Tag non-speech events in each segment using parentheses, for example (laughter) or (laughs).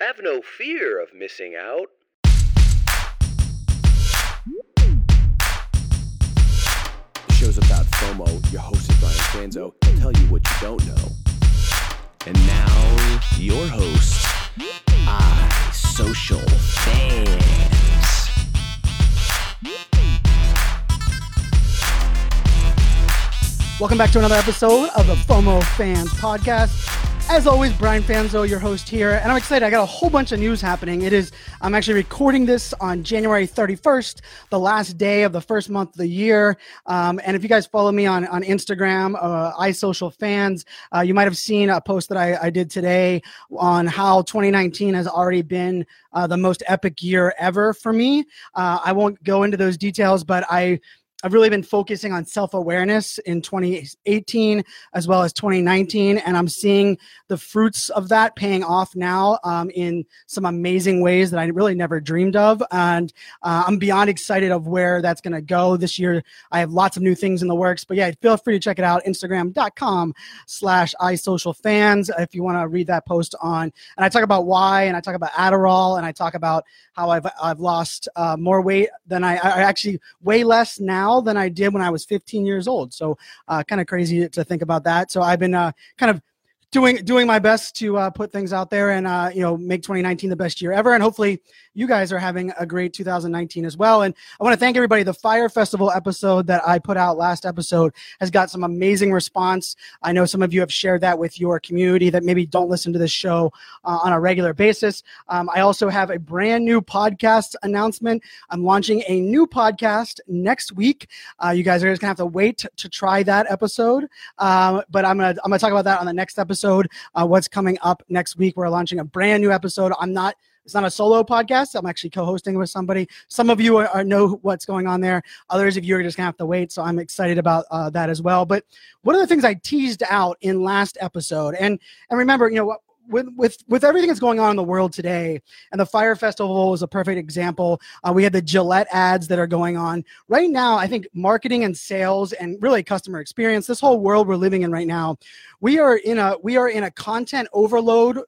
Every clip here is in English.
Have no fear of missing out. The show's about FOMO. Your host is Brian Fanzo. He'll tell you what you don't know. And now, your host, iSocialFanz. Welcome back to another episode of the FOMO Fanz Podcast. As always, Brian Fanzo, your host here, and I'm excited. I got a whole bunch of news happening. It is, I'm actually recording this on January 31st, the last day of the first month of the year. Um, and if you guys follow me on, on Instagram, uh, iSocialFanz, uh, you might have seen a post that I, I did today on how 2019 has already been uh, the most epic year ever for me. Uh, I won't go into those details, but I I've really been focusing on self awareness in 2018 as well as 2019, and I'm seeing the fruits of that paying off now um, in some amazing ways that I really never dreamed of. And uh, I'm beyond excited of where that's going to go this year. I have lots of new things in the works, but yeah, feel free to check it out. Instagram.com slash iSocialFanz if you want to read that post on. And I talk about why, and I talk about Adderall, and I talk about how I've, I've lost uh, more weight than I, I actually way less now than I did when I was 15 years old. So uh, kind of crazy to think about that. So I've been uh, kind of doing doing my best to uh, put things out there and uh, you know make 2019 the best year ever. And hopefully you guys are having a great 2019 as well. And i want to thank everybody. The Fyre Festival episode that i put out last episode has got some amazing response. I know some of you have shared that with your community that maybe don't listen to this show uh, on a regular basis. Um, i also have a brand new podcast announcement. I'm launching a new podcast next week. Uh, you guys are just gonna have to wait to try that episode. Um, but i'm gonna i'm gonna talk about that on the next episode episode. Uh, what's coming up next week? We're launching a brand new episode. I'm not it's not a solo podcast. I'm actually co-hosting with somebody. Some of you are, are know what's going on there. Others of you are just gonna have to wait. So I'm excited about uh, that as well. But one of the things I teased out in last episode, and and remember, you know, with with with everything that's going on in the world today, and the Fyre Festival is a perfect example. Uh, we had the Gillette ads that are going on right now. I think marketing and sales and really customer experience, this whole world we're living in right now, we are in a we are in a content overload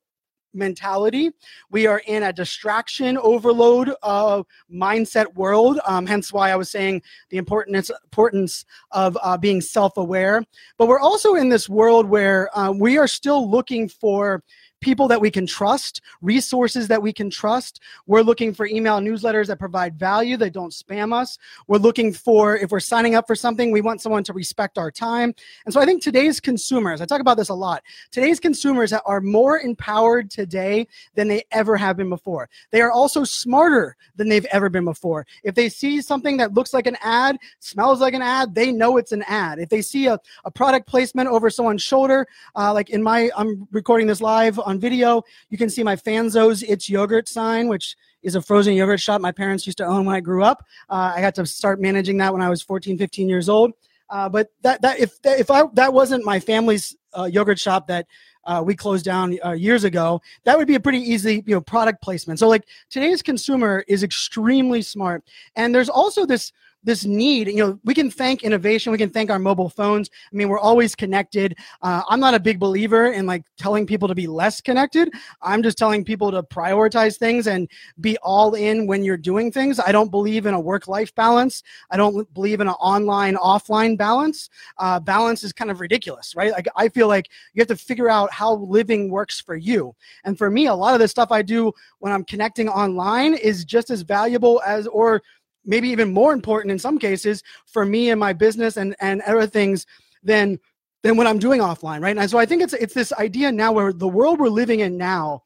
mentality. We are in a distraction overload uh, mindset world. Um, hence why I was saying the importance importance of uh, being self aware. But we're also in this world where uh, we are still looking for people that we can trust, resources that we can trust. We're looking for email newsletters that provide value, that don't spam us. We're looking for, if we're signing up for something, we want someone to respect our time. And so I think today's consumers, I talk about this a lot, today's consumers are more empowered today than they ever have been before. They are also smarter than they've ever been before. If they see something that looks like an ad, smells like an ad, they know it's an ad. If they see a, a product placement over someone's shoulder, uh, like in my, I'm recording this live on video. You can see my Fanzo's It's Yogurt sign, which is a frozen yogurt shop my parents used to own when I grew up. Uh, I got to start managing that when I was 14, 15 years old. Uh, but that, that if if I that wasn't my family's uh, yogurt shop that uh, we closed down uh, years ago, that would be a pretty easy you know product placement. So like today's consumer is extremely smart, and there's also this this need you know we can thank innovation we can thank our mobile phones. I mean we're always connected. Uh, i'm not a big believer in like telling people to be less connected. I'm just telling people to prioritize things and be all in when you're doing things. I don't believe in a work life balance. I don't believe in an online offline balance. Uh, balance is kind of ridiculous right? Like i feel like you have to figure out how living works for you. And for me a lot of the stuff i do when i'm connecting online is just as valuable as or maybe even more important in some cases for me and my business and and other things than than what I'm doing offline, right? And so I think it's it's this idea now where the world we're living in now,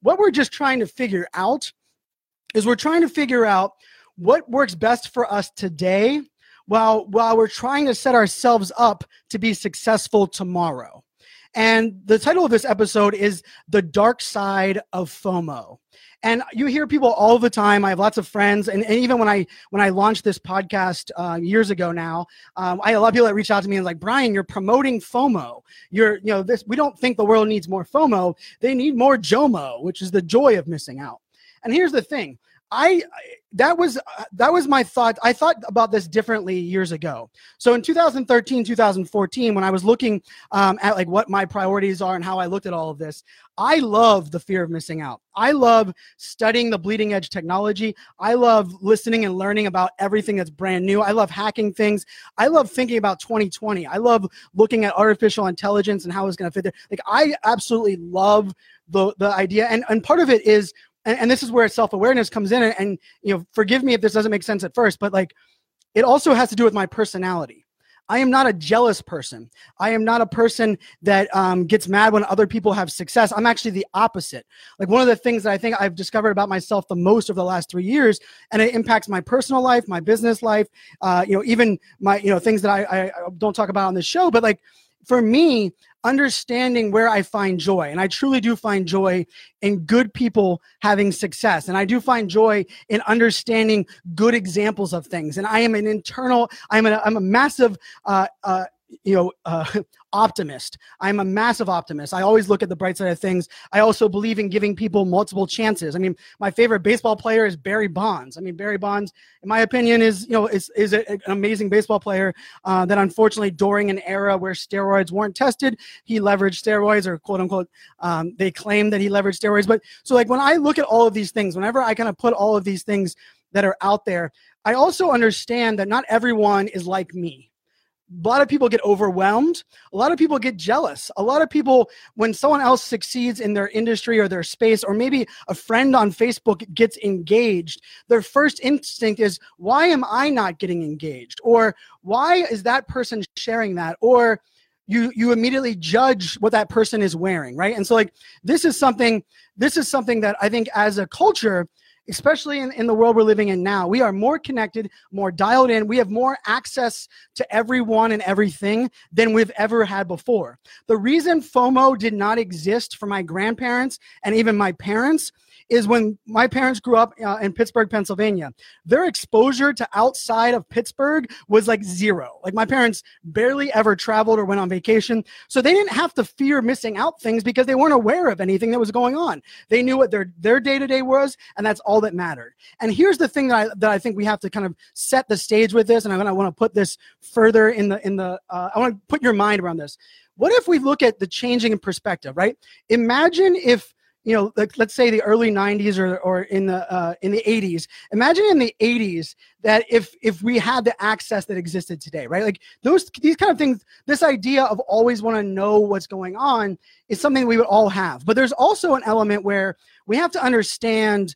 what we're just trying to figure out is we're trying to figure out what works best for us today while while we're trying to set ourselves up to be successful tomorrow. And the title of this episode is The Dark Side of FOMO. And you hear people all the time. I have lots of friends. And, and even when i when i launched this podcast uh, years ago now um, i have a lot of people that reach out to me and like brian you're promoting fomo. You're you know this we don't think the world needs more fomo. They need more jomo which is the joy of missing out. And here's the thing I that was that was my thought. I thought about this differently years ago. So in 2013, 2014, when I was looking um, at like what my priorities are and how I looked at all of this, I love the fear of missing out. I love studying the bleeding edge technology. I love listening and learning about everything that's brand new. I love hacking things. I love thinking about 2020. I love looking at artificial intelligence and how it's going to fit there. Like I absolutely love the the idea, and and part of it is and, and this is where self-awareness comes in and, and you know forgive me if this doesn't make sense at first but like it also has to do with my personality I am not a jealous person. I am not a person that um, gets mad when other people have success. I'm actually the opposite. Like one of the things that I think I've discovered about myself the most over the last three years, and it impacts my personal life, my business life, uh, you know, even my you know things that I, I don't talk about on this show. But like for me, understanding where I find joy. And I truly do find joy in good people having success. And I do find joy in understanding good examples of things. And I am an internal, I'm a, I'm a massive uh, uh, you know uh, (laughs) optimist. I'm a massive optimist. I always look at the bright side of things. I also believe in giving people multiple chances. I mean my favorite baseball player is barry bonds. I mean barry bonds in my opinion is you know is, is a, an amazing baseball player uh, that unfortunately during an era where steroids weren't tested he leveraged steroids or quote unquote um, they claim that he leveraged steroids. But so like when i look at all of these things whenever i kind of put all of these things that are out there i also understand that not everyone is like me a lot of people get overwhelmed. A lot of people get jealous. A lot of people, when someone else succeeds in their industry or their space, or maybe a friend on Facebook gets engaged, their first instinct is, why am I not getting engaged? Or why is that person sharing that? Or you you immediately judge what that person is wearing right and so like this is something this is something that i think as a culture especially in, in the world we're living in now. We are more connected, more dialed in. We have more access to everyone and everything than we've ever had before. The reason FOMO did not exist for my grandparents and even my parents is when my parents grew up uh, in Pittsburgh, Pennsylvania. Their exposure to outside of Pittsburgh was like zero. Like my parents barely ever traveled or went on vacation. So they didn't have to fear missing out things because they weren't aware of anything that was going on. They knew what their their day-to-day was and that's all that mattered. And here's the thing that I that I think we have to kind of set the stage with this and to want to put this further in the in the uh, I want to put your mind around this. What if we look at the changing in perspective, right? Imagine if you know, like let's say the early 90s or, or in the uh, in the 80s. Imagine in the 80s that if if we had the access that existed today, right? Like those these kind of things, this idea of always want to know what's going on is something we would all have. But there's also an element where we have to understand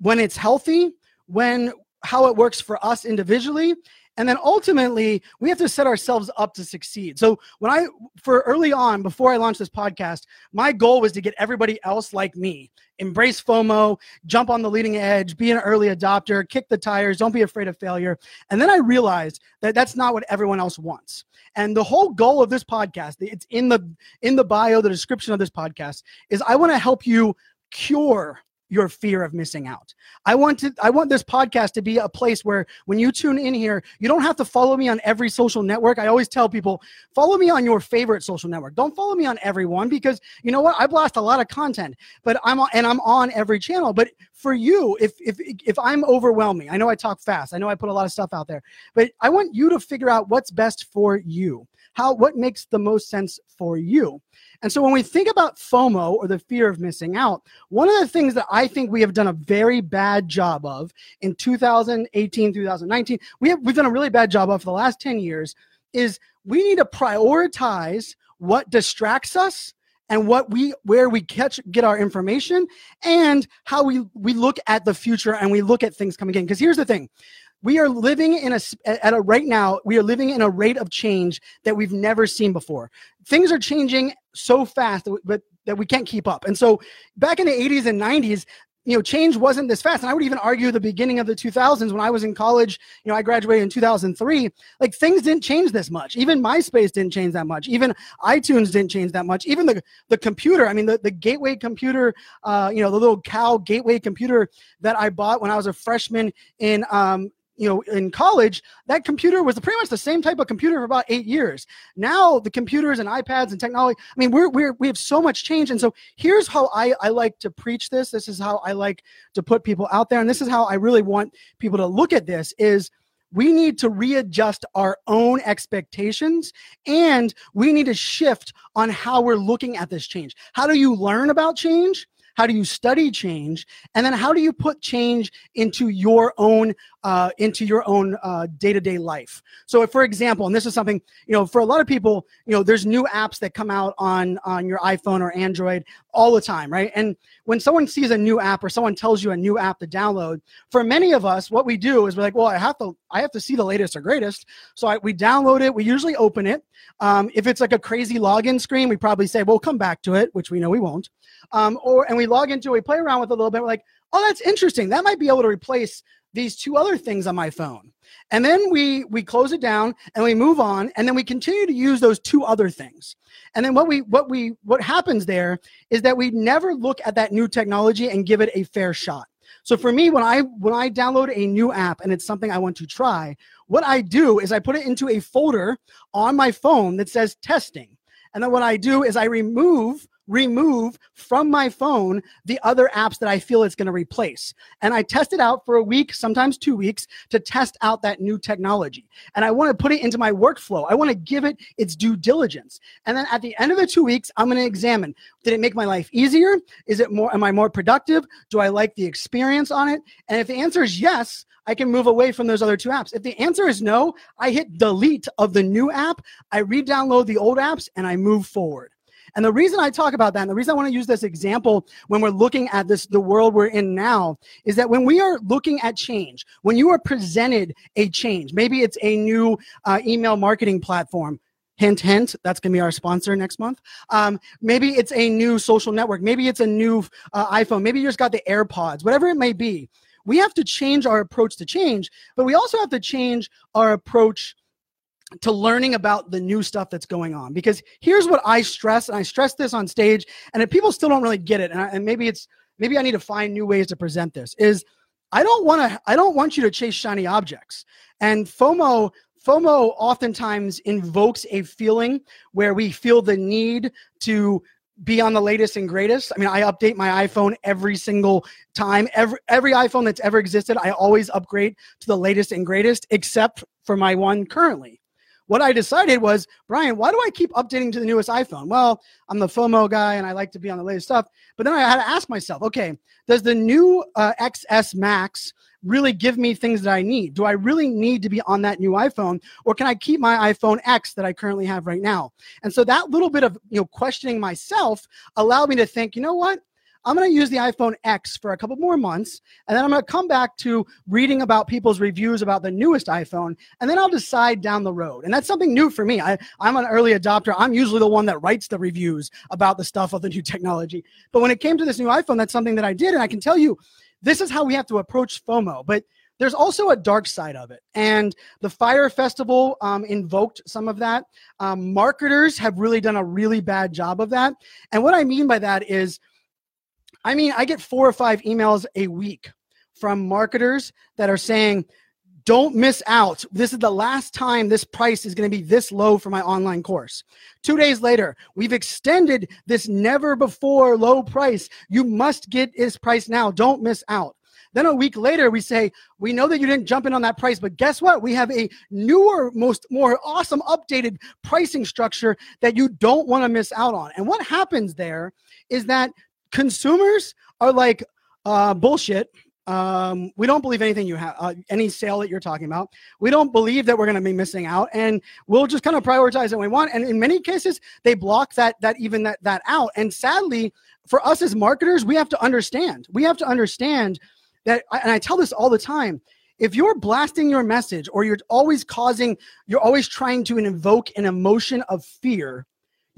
when it's healthy, when how it works for us individually and then ultimately, we have to set ourselves up to succeed. So, when I, for early on, before I launched this podcast, my goal was to get everybody else like me embrace FOMO, jump on the leading edge, be an early adopter, kick the tires, don't be afraid of failure. And then I realized that that's not what everyone else wants. And the whole goal of this podcast, it's in the in the bio, the description of this podcast, is I want to help you cure your fear of missing out. I want to I want this podcast to be a place where when you tune in here, you don't have to follow me on every social network. I always tell people, follow me on your favorite social network. Don't follow me on everyone because you know what? I blast a lot of content, but I'm on, and I'm on every channel, but for you, if if if I'm overwhelming, I know I talk fast. I know I put a lot of stuff out there, but I want you to figure out what's best for you. How what makes the most sense for you. And so when we think about FOMO or the fear of missing out, one of the things that I think we have done a very bad job of in 2018, 2019, we have we've done a really bad job of for the last 10 years is we need to prioritize what distracts us and what we where we catch get our information and how we we look at the future and we look at things coming in because here's the thing we are living in a at a right now we are living in a rate of change that we've never seen before. Things are changing so fast but that we can't keep up. And so back in the 80s and 90s you know change wasn't this fast. And i would even argue the beginning of the 2000s when i was in college you know i graduated in 2003 like things didn't change this much. Even myspace didn't change that much. Even itunes didn't change that much. Even the the computer i mean the, the gateway computer uh, you know the little cow gateway computer that i bought when i was a freshman in um, you know, in college, that computer was pretty much the same type of computer for about eight years. Now the computers and iPads and technology, I mean, we're, we're, we have so much change. And so here's how I, I like to preach this. This is how I like to put people out there. And this is how I really want people to look at this is we need to readjust our own expectations and we need to shift on how we're looking at this change. How do you learn about change? How do you study change? And then how do you put change into your own uh, into your own uh, day-to-day life? So, if, for example, and this is something you know, for a lot of people, you know, there's new apps that come out on on your iPhone or Android all the time, right? And when someone sees a new app or someone tells you a new app to download, for many of us, what we do is we're like, well, I have to I have to see the latest or greatest. So I, we download it. We usually open it. Um, if it's like a crazy login screen, we probably say, "We'll come back to it," which we know we won't. Um, or and we log into it, we play around with it a little bit. We're like, "Oh, that's interesting. That might be able to replace these two other things on my phone." And then we we close it down and we move on, and then we continue to use those two other things. And then what we what we what happens there is that we never look at that new technology and give it a fair shot. So for me, when I when I download a new app and it's something I want to try, what I do is I put it into a folder on my phone that says testing. And then what I do is I remove remove from my phone the other apps that I feel it's going to replace. And I test it out for a week, sometimes two weeks, to test out that new technology. And I want to put it into my workflow. I want to give it its due diligence. And then at the end of the two weeks, I'm going to examine did it make my life easier? Is it more, am I more productive? Do I like the experience on it? And if the answer is yes, I can move away from those other two apps. If the answer is no, I hit delete of the new app, I re download the old apps, and I move forward. And the reason I talk about that, and the reason I want to use this example when we're looking at this, the world we're in now, is that when we are looking at change, when you are presented a change, maybe it's a new uh, email marketing platform, hint hint that's going to be our sponsor next month um, maybe it's a new social network maybe it's a new uh, iphone maybe you just got the airpods whatever it may be we have to change our approach to change but we also have to change our approach to learning about the new stuff that's going on because here's what i stress and i stress this on stage and if people still don't really get it and, I, and maybe it's maybe i need to find new ways to present this is i don't want to i don't want you to chase shiny objects and fomo fomo oftentimes invokes a feeling where we feel the need to be on the latest and greatest. I mean, I update my iPhone every single time. Every every iPhone that's ever existed, I always upgrade to the latest and greatest, except for my one currently what I decided was, Brian, why do I keep updating to the newest iPhone? Well, I'm the FOMO guy and I like to be on the latest stuff. But then I had to ask myself, okay, does the new uh, XS Max really give me things that I need? Do I really need to be on that new iPhone or can I keep my iPhone X that I currently have right now? And so that little bit of, you know, questioning myself allowed me to think, you know what? I'm going to use the iPhone X for a couple more months, and then I'm going to come back to reading about people's reviews about the newest iPhone, and then I'll decide down the road. And that's something new for me. I, I'm an early adopter. I'm usually the one that writes the reviews about the stuff of the new (laughs) technology. But when it came to this new iPhone, that's something that I did, and I can tell you, this is how we have to approach FOMO. But there's also a dark side of it. And the Fyre Festival um, invoked some of that. Um, marketers have really done a really bad job of that. And what I mean by that is I mean, I get four or five emails a week from marketers that are saying, don't miss out. This is the last time this price is going to be this low for my online course. Two days later, we've extended this never before low price. You must get this price now. Don't miss out. Then a week later, we say, we know that you didn't jump in on that price, but guess what? We have a newer, most more awesome updated pricing structure that you don't want to miss out on. And what happens there is that consumers are like uh, bullshit. Um, we don't believe anything you have, uh, any sale that you're talking about. We don't believe that we're going to be missing out, and we'll just kind of prioritize what we want. And in many cases, they block that that even that that out. And sadly, for us as marketers, we have to understand. We have to understand that. And I tell this all the time. If you're blasting your message, or you're always causing, you're always trying to invoke an emotion of fear,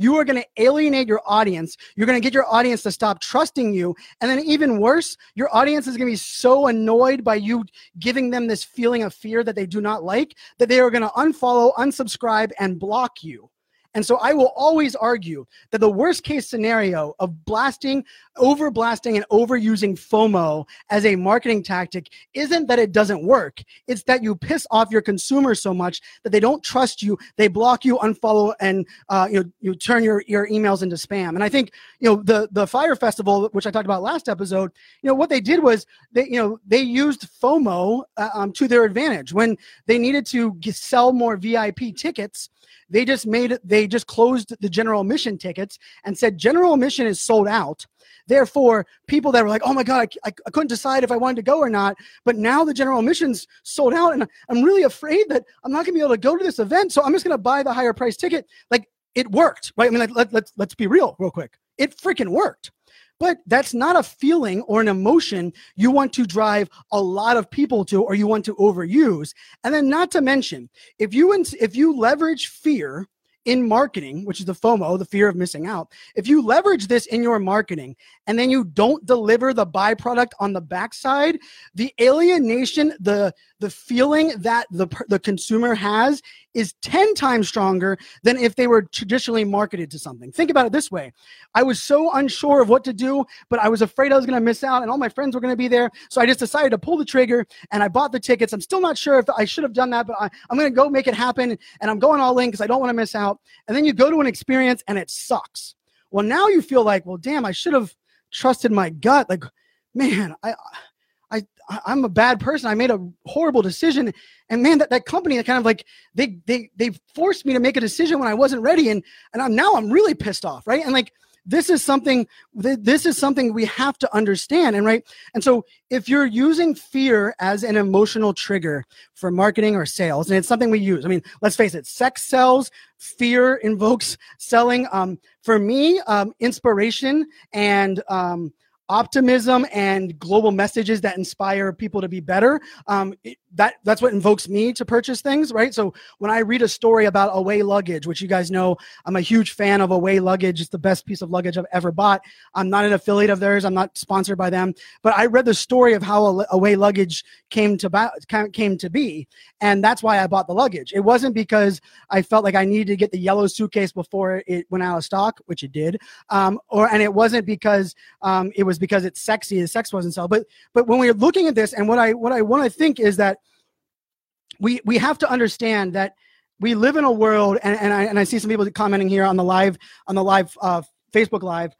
you are going to alienate your audience. You're going to get your audience to stop trusting you. And then, even worse, your audience is going to be so annoyed by you giving them this feeling of fear that they do not like that they are going to unfollow, unsubscribe, and block you. And so I will always argue that the worst case scenario of blasting overblasting and overusing FOMO as a marketing tactic isn't that it doesn't work. It's that you piss off your consumers so much that they don't trust you. They block you, unfollow, and uh, you know, you turn your, your emails into spam. And I think you know the the Fyre Festival, which I talked about last episode. You know what they did was they you know they used FOMO uh, um, to their advantage when they needed to sell more VIP tickets they just made they just closed the general admission tickets and said general admission is sold out. Therefore, people that were like, oh my God, I, I, couldn't decide if I wanted to go or not. But now the general admission's sold out. And I'm really afraid that I'm not going to be able to go to this event. So I'm just going to buy the higher price ticket. Like it worked, right? I mean, like, let, let's, let's be real real quick. It freaking worked. But that's not a feeling or an emotion you want to drive a lot of people to or you want to overuse. And then not to mention, if you if you leverage fear in marketing, which is the FOMO, the fear of missing out, if you leverage this in your marketing and then you don't deliver the byproduct on the backside, the alienation, the the feeling that the the consumer has is 10 times stronger than if they were traditionally marketed to something. Think about it this way. I was so unsure of what to do, but I was afraid I was going to miss out and all my friends were going to be there. So I just decided to pull the trigger and I bought the tickets. I'm still not sure if I should have done that, but I, am going to go make it happen and I'm going all in because I don't want to miss out. And then you go to an experience and it sucks. Well, now you feel like, well, damn, I should have trusted my gut. Like, man, I I I'm a bad person. I made a horrible decision. And man, that, that company that kind of like they they they forced me to make a decision when I wasn't ready. And and I'm now I'm really pissed off, right? And like this is something this is something we have to understand and right and so if you're using fear as an emotional trigger for marketing or sales and it's something we use i mean let's face it sex sells fear invokes (laughs) selling um, for me um, inspiration and um, optimism and global messages that inspire people to be better um, it, that that's what invokes me to purchase things right? So when i read a story about away luggage which you guys know i'm a huge fan of away luggage. It's the best piece of luggage i've ever bought. I'm not an affiliate of theirs. I'm not sponsored by them. But i read the story of how away luggage came to ba- came to be and that's why i bought the luggage. It wasn't because i felt like i needed to get the yellow suitcase before it went out of stock which it did um, or and it wasn't because um, it was because it's sexy the sex wasn't sell but but when we're looking at this and what i what i want to think is that we we have to understand that we live in a world, and, and I and I see some people commenting here on the live on the live uh, Facebook live.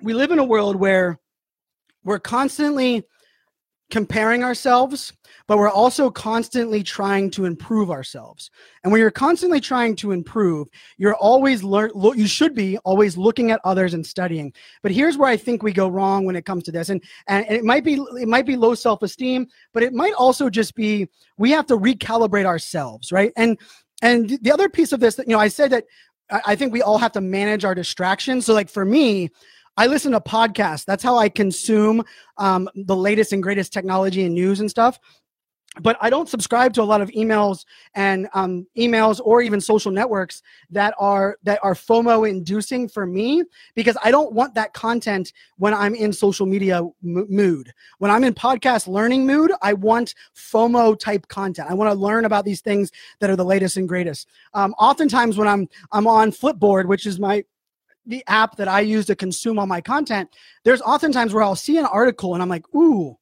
We live in a world where we're constantly comparing ourselves, but we're also constantly trying to improve ourselves. And when you're constantly trying to improve, you're always learn lo- you should be always looking at others and studying. But here's where I think we go wrong when it comes to this. And and it might be it might be low self-esteem, but it might also just be we have to recalibrate ourselves, right? And and the other piece of this that you know, I said that I think we all have to manage our distractions. So like for me, I listen to podcasts. That's how I consume um, the latest and greatest technology and news and stuff. But I don't subscribe to a lot of emails and um, emails or even social networks that are that are FOMO inducing for me because I don't want that content when I'm in social media m- mood. When I'm in podcast learning mood, I want FOMO type content. I want to learn about these things that are the latest and greatest. Um, oftentimes, when I'm I'm on Flipboard, which is my the app that I use to consume all my content, there's oftentimes where I'll see an article and I'm like, ooh,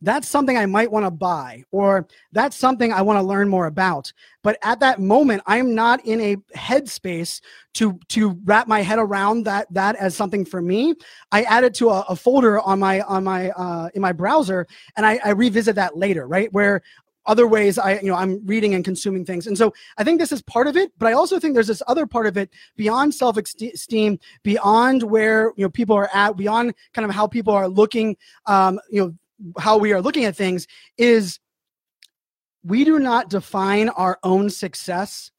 that's something I might want to buy, or that's something I want to learn more about. But at that moment, I'm not in a headspace to to wrap my head around that that as something for me. I add it to a, a folder on my on my uh, in my browser, and I, I revisit that later, right? Where other ways I, you know, I'm reading and consuming things. And so I think this is part of it, but I also think there's this other part of it beyond self-esteem, beyond where, you know, people are at, beyond kind of how people are looking, um, you know, how we are looking at things is we do not define our own success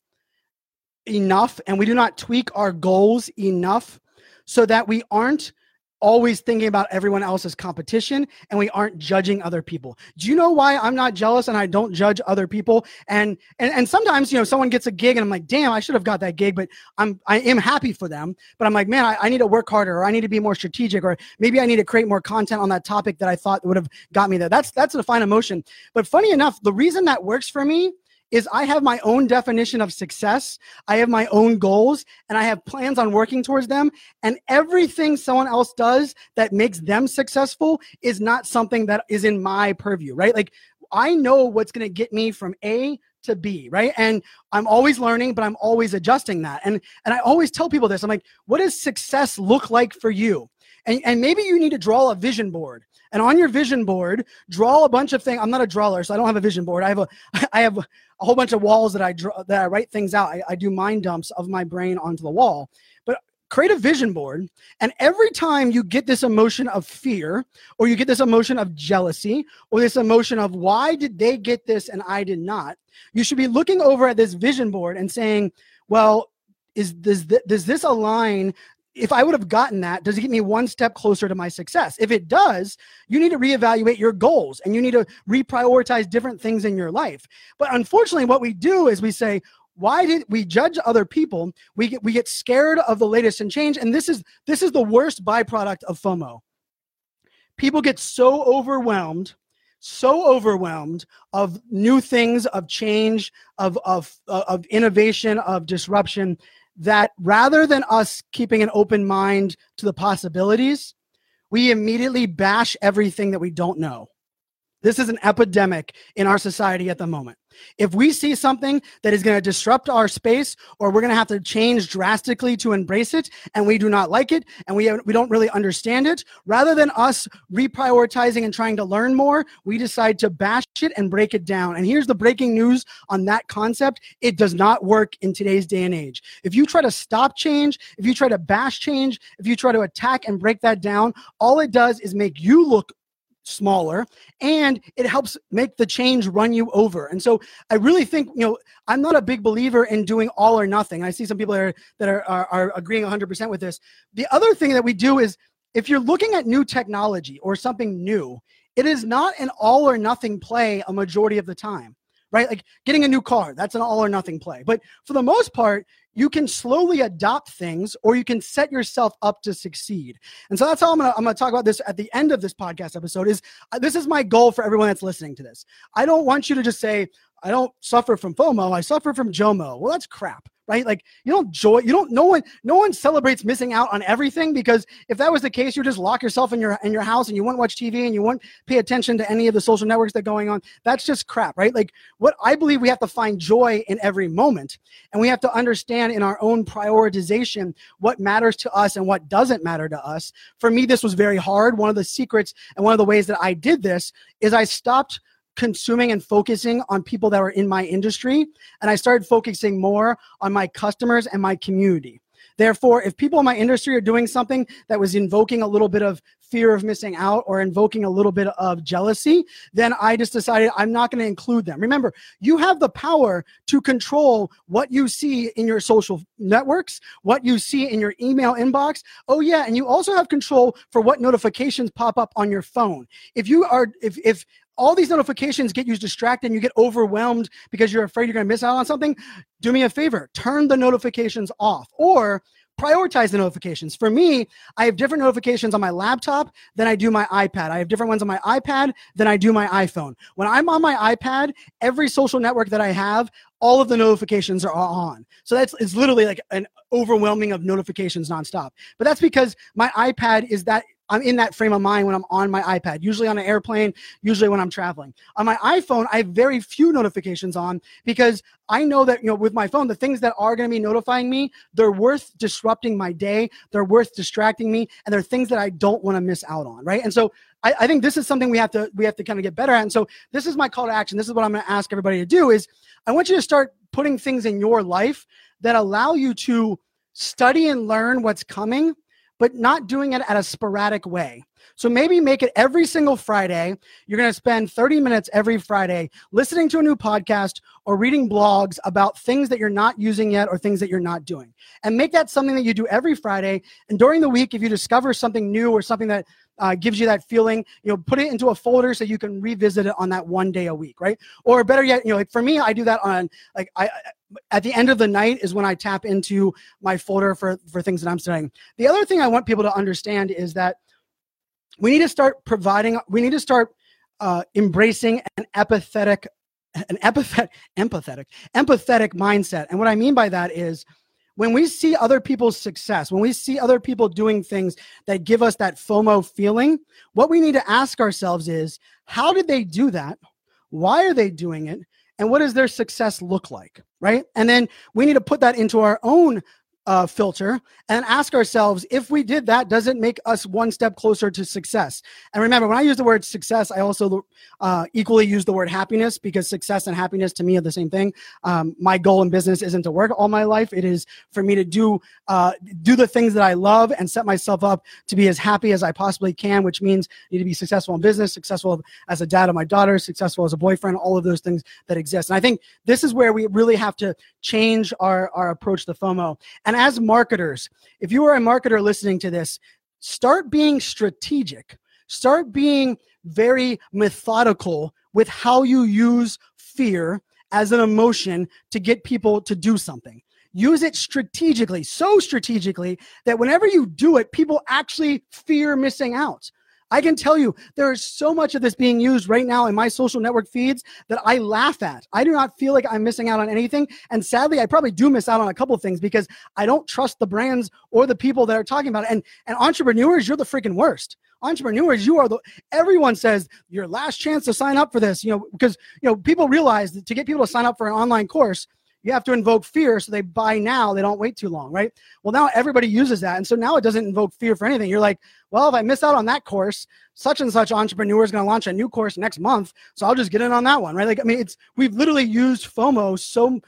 enough and we do not tweak our goals enough so that we aren't always thinking about everyone else's competition and we aren't judging other people. Do you know why I'm not jealous and I don't judge other people? And and, and sometimes, you know, someone gets a gig and I'm like, damn, I should have got that gig, but I'm I am happy for them. But I'm like, man, I, I need to work harder or I need to be more strategic or maybe I need to create more content on that topic that I thought would have got me there. That's that's a fine emotion. But funny enough, the reason that works for me is I have my own definition of success. I have my own goals and I have plans on working towards them. And everything someone else does that makes them successful is not something that is in my purview, right? Like I know what's going to get me from A to B, right? And I'm always learning, but I'm always adjusting that. And and I always tell people this. I'm like, what does success look like for you? And, and maybe you need to draw a vision board. And on your vision board, draw a bunch of things. I'm not a drawer, so I don't have a vision board. I have a (laughs) I have a whole bunch of walls that I draw that I write things out. I, I do mind dumps of my brain onto the wall. But create a vision board and every time you get this emotion of fear or you get this emotion of jealousy or this emotion of why did they get this and i did not you should be looking over at this vision board and saying well is does, th- does this align if I would have gotten that, does it get me one step closer to my success? If it does, you need to reevaluate your goals and you need to reprioritize different things in your life. But unfortunately, what we do is we say, why did we judge other people? We get we get scared of the latest and change, and this is this is the worst byproduct of FOMO. People get so overwhelmed, so overwhelmed of new things, of change, of of of innovation, of disruption that rather than us keeping an open mind to the possibilities, we immediately bash everything that we don't know. This is an epidemic in our society at the moment. If we see something that is going to disrupt our space or we're going to have to change drastically to embrace it and we do not like it and we, we don't really understand it, rather than us reprioritizing and trying to learn more, we decide to bash it and break it down. And here's the breaking news on that concept it does not work in today's day and age. If you try to stop change, if you try to bash change, if you try to attack and break that down, all it does is make you look smaller and it helps make the change run you over. And so i really think you know i'm not a big believer in doing all or nothing. I see some people that are that are, are, are agreeing 100% with this. The other thing that we do is if you're looking at new technology or something new it is not an all or nothing play a majority of the time right? Like getting a new car, that's an all or nothing play. But for the most part, you can slowly adopt things or you can set yourself up to succeed. And so that's how I'm gonna, I'm gonna talk about this at the end of this podcast episode is uh, this is my goal for everyone that's listening to this. I don't want you to just say, I don't suffer from FOMO, I suffer from JOMO. Well, that's crap right? Like you don't joy, you don't. No one, no one celebrates missing out on everything because if that was the case, you just lock yourself in your in your house and you wouldn't watch TV and you wouldn't pay attention to any of the social networks that are going on. That's just crap, right? Like what I believe we have to find joy in every moment, and we have to understand in our own prioritization what matters to us and what doesn't matter to us. For me, this was very hard. One of the secrets and one of the ways that I did this is I stopped consuming and focusing on people that were in my industry and I started focusing more on my customers and my community. Therefore, if people in my industry are doing something that was invoking a little bit of fear of missing out or invoking a little bit of jealousy, then I just decided I'm not going to include them. Remember, you have the power to control what you see in your social networks, what you see in your email inbox. Oh yeah, and you also have control for what notifications pop up on your phone. If you are if if all these notifications get you distracted and you get overwhelmed because you're afraid you're going to miss out on something, do me a favor, turn the notifications off or prioritize the notifications. For me, I have different notifications on my laptop than I do my iPad. I have different ones on my iPad than I do my iPhone. When I'm on my iPad, every social network that I have, all of the notifications are on. So that's it's literally like an overwhelming of notifications nonstop. But that's because my iPad is that I'm in that frame of mind when I'm on my iPad, usually on an airplane, usually when I'm traveling. On my iPhone, I have very few notifications on because I know that, you know, with my phone, the things that are going to be notifying me, they're worth disrupting my day. They're worth distracting me. And they're things that I don't want to miss out on. Right. And so I, I think this is something we have to, we have to kind of get better at. And so this is my call to action. This is what I'm going to ask everybody to do is I want you to start putting things in your life that allow you to study and learn what's coming but not doing it at a sporadic way. So maybe make it every single Friday. You're going to spend 30 minutes every Friday listening to a new podcast or reading blogs about things that you're not using yet or things that you're not doing. And make that something that you do every Friday. And during the week, if you discover something new or something that uh, gives you that feeling, you know, put it into a folder so you can revisit it on that one day a week, right? Or better yet, you know, like for me, I do that on like I at the end of the night is when I tap into my folder for for things that I'm studying. The other thing I want people to understand is that we need to start providing. We need to start uh, embracing an empathetic an empathetic, empathetic, empathetic mindset. And what I mean by that is when we see other people's success, when we see other people doing things that give us that FOMO feeling, what we need to ask ourselves is how did they do that? Why are they doing it? And what does their success look like? Right. And then we need to put that into our own uh, filter and ask ourselves if we did that, does it make us one step closer to success? And remember, when I use the word success, I also uh, equally use the word happiness because success and happiness to me are the same thing. Um, my goal in business isn't to work all my life; it is for me to do uh, do the things that I love and set myself up to be as happy as I possibly can. Which means I need to be successful in business, successful as a dad of my daughter, successful as a boyfriend, all of those things that exist. And I think this is where we really have to change our our approach to FOMO. And as marketers, if you are a marketer listening to this, start being strategic. Start being very methodical with how you use fear as an emotion to get people to do something. Use it strategically, so strategically that whenever you do it, people actually fear missing out. I can tell you there is so much of this being used right now in my social network feeds that I laugh at. I do not feel like I'm missing out on anything. And sadly, I probably do miss out on a couple of things because I don't trust the brands or the people that are talking about it. And, and entrepreneurs, you're the freaking worst entrepreneurs you are the everyone says your last chance to sign up for this you know because you know people realize that to get people to sign up for an online course you have to invoke fear so they buy now they don't wait too long right? Well now everybody uses that and so now it doesn't invoke fear for anything. You're like well if i miss out on that course such and such entrepreneur is going to launch a new course next month so i'll just get in on that one right? Like i mean it's we've literally used fomo so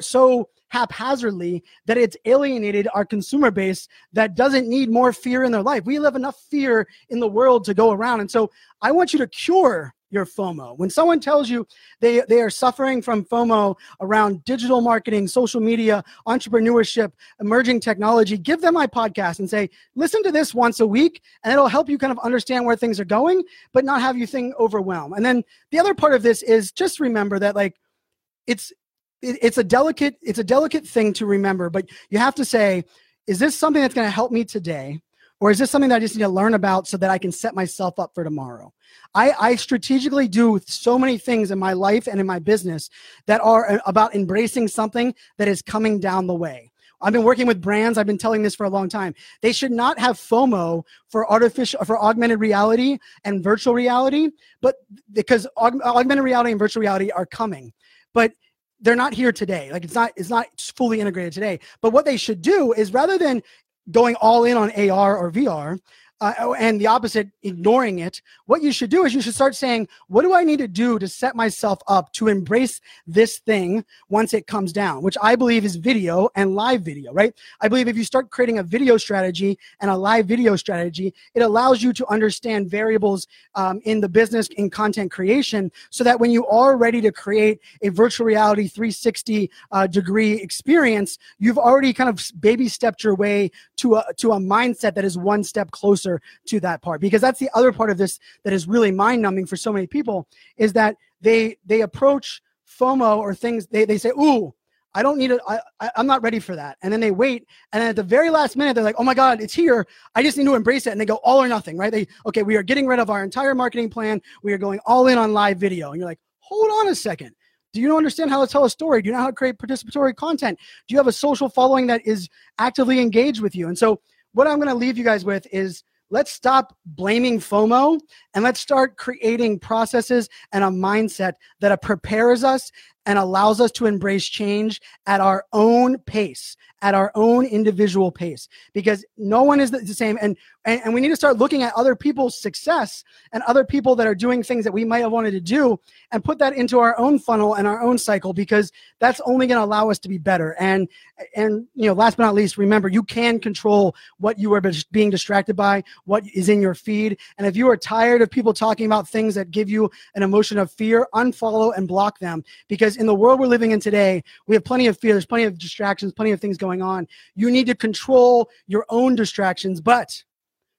so haphazardly that it's alienated our consumer base that doesn't need more fear in their life. We live enough fear in the world to go around and so i want you to cure your FOMO. When someone tells you they, they are suffering from FOMO around digital marketing, social media, entrepreneurship, emerging technology, give them my podcast and say, listen to this once a week, and it'll help you kind of understand where things are going, but not have you think overwhelm. And then the other part of this is just remember that like it's it, it's a delicate it's a delicate thing to remember, but you have to say, is this something that's going to help me today? Or is this something that I just need to learn about so that I can set myself up for tomorrow? I, I strategically do so many things in my life and in my business that are uh, about embracing something that is coming down the way. I've been working with brands. I've been telling this for a long time. They should not have FOMO for artificial, for augmented reality and virtual reality, but because aug- augmented reality and virtual reality are coming, but they're not here today. Like it's not, it's not fully integrated today. But what they should do is rather than going all in on AR or VR, uh, oh, and the opposite, ignoring it, what you should do is you should start saying, What do I need to do to set myself up to embrace this thing once it comes down? Which I believe is video and live video, right? I believe if you start creating a video strategy and a live video strategy, it allows you to understand variables um, in the business in content creation so that when you are ready to create a virtual reality 360 uh, degree experience, you've already kind of baby stepped your way to a, to a mindset that is one step closer to that part because that's the other part of this that is really mind numbing for so many people is that they they approach FOMO or things they, they say, ooh, I don't need it. I, I, am not ready for that. And then they wait. And then at the very last minute, they're like, oh my God, it's here. I just need to embrace it. And they go all or nothing, right? They, okay, we are getting rid of our entire marketing plan. We are going all in on live video. And you're like, hold on a second. Do you understand how to tell a story? Do you know how to create participatory content? Do you have a social following that is actively engaged with you? And so, what I'm going to leave you guys with is let's stop blaming FOMO and let's start creating processes and a mindset that prepares us and allows us to embrace change at our own pace, at our own individual pace, because no one is the same. And, and, and we need to start looking at other people's success and other people that are doing things that we might have wanted to do and put that into our own funnel and our own cycle, because that's only going to allow us to be better. And, and, you know, last but not least, remember you can control what you are being distracted by, what is in your feed. And if you are tired of people talking about things that give you an emotion of fear, unfollow and block them because in the world we're living in today, we have plenty of fear, there's plenty of distractions, plenty of things going on. You need to control your own distractions, but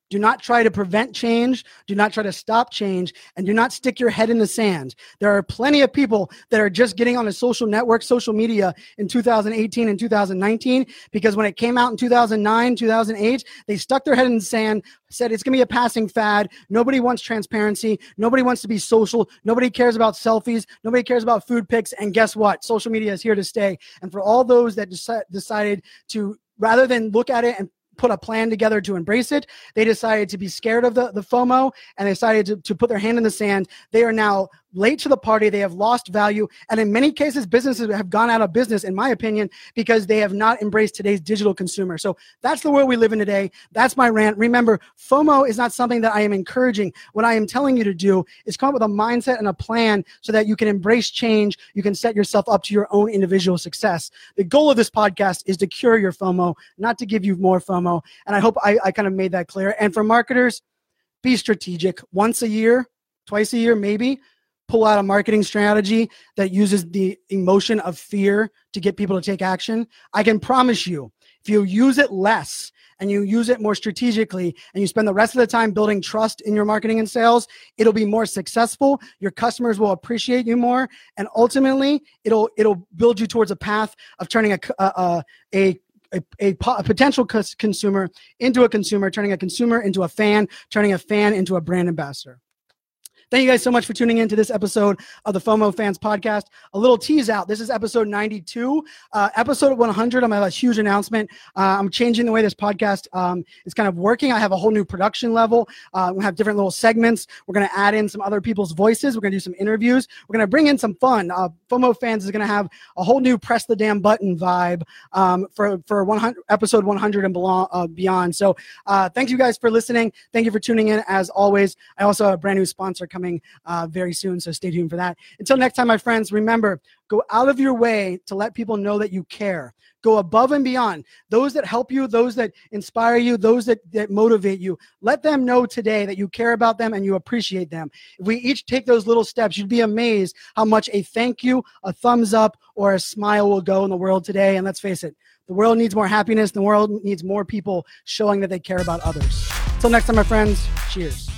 Do not try to prevent change. Do not try to stop change. And do not stick your head in the sand. There are plenty of people that are just getting on a social network, social media in 2018 and 2019 because when it came out in 2009, 2008, they stuck their head in the sand, said it's going to be a passing fad. Nobody wants transparency. Nobody wants to be social. Nobody cares about selfies. Nobody cares about food pics. And guess what? Social media is here to stay. And for all those that deci- decided to rather than look at it and put a plan together to embrace it. They decided to be scared of the, the FOMO and they decided to, to put their hand in the sand. They are now late to the party. They have lost value. And in many cases, businesses have gone out of business, in my opinion, because they have not embraced today's digital consumer. So that's the world we live in today. That's my rant. Remember, FOMO is not something that I am encouraging. What I am telling you to do is come up with a mindset and a plan so that you can embrace change. You can set yourself up to your own individual success. The goal of this podcast is to cure your FOMO, not to give you more FOMO. And I hope I, I kind of made that clear. And for marketers, be strategic once a year, twice a year, maybe pull out a marketing strategy that uses the emotion of fear to get people to take action, I can promise you, if you use it less and you use it more strategically and you spend the rest of the time building trust in your marketing and sales, it'll be more successful. Your customers will appreciate you more, and ultimately, it'll it'll build you towards a path of turning a a, a a, a, a, potential consumer into a consumer, turning a consumer into a fan, turning a fan into a brand ambassador. Thank you guys so much for tuning in to this episode of the FOMO Fanz Podcast. A little tease out. This is episode 92. Uh, episode 100, I'm going to have a huge announcement. Uh, I'm changing the way this podcast um, is kind of working. I have a whole new production level. Uh, we have different little segments. We're going to add in some other people's voices. We're going to do some interviews. We're going to bring in some fun. Uh, FOMO Fanz is going to have a whole new press the damn button vibe um, for, for 100, episode 100 and uh, beyond. So uh, thank you guys for listening. Thank you for tuning in. As always, I also have a brand new sponsor coming uh, very soon. So stay tuned for that. Until next time, my friends, remember go out of your way to let people know that you care. Go above and beyond. Those that help you, those that inspire you, those that, that motivate you, let them know today that you care about them and you appreciate them. If we each take those little steps, you'd be amazed how much a thank you, a thumbs up, or a smile will go in the world today. And let's face it, the world needs more happiness. The world needs more people showing that they care about others. Until next time, my friends, cheers.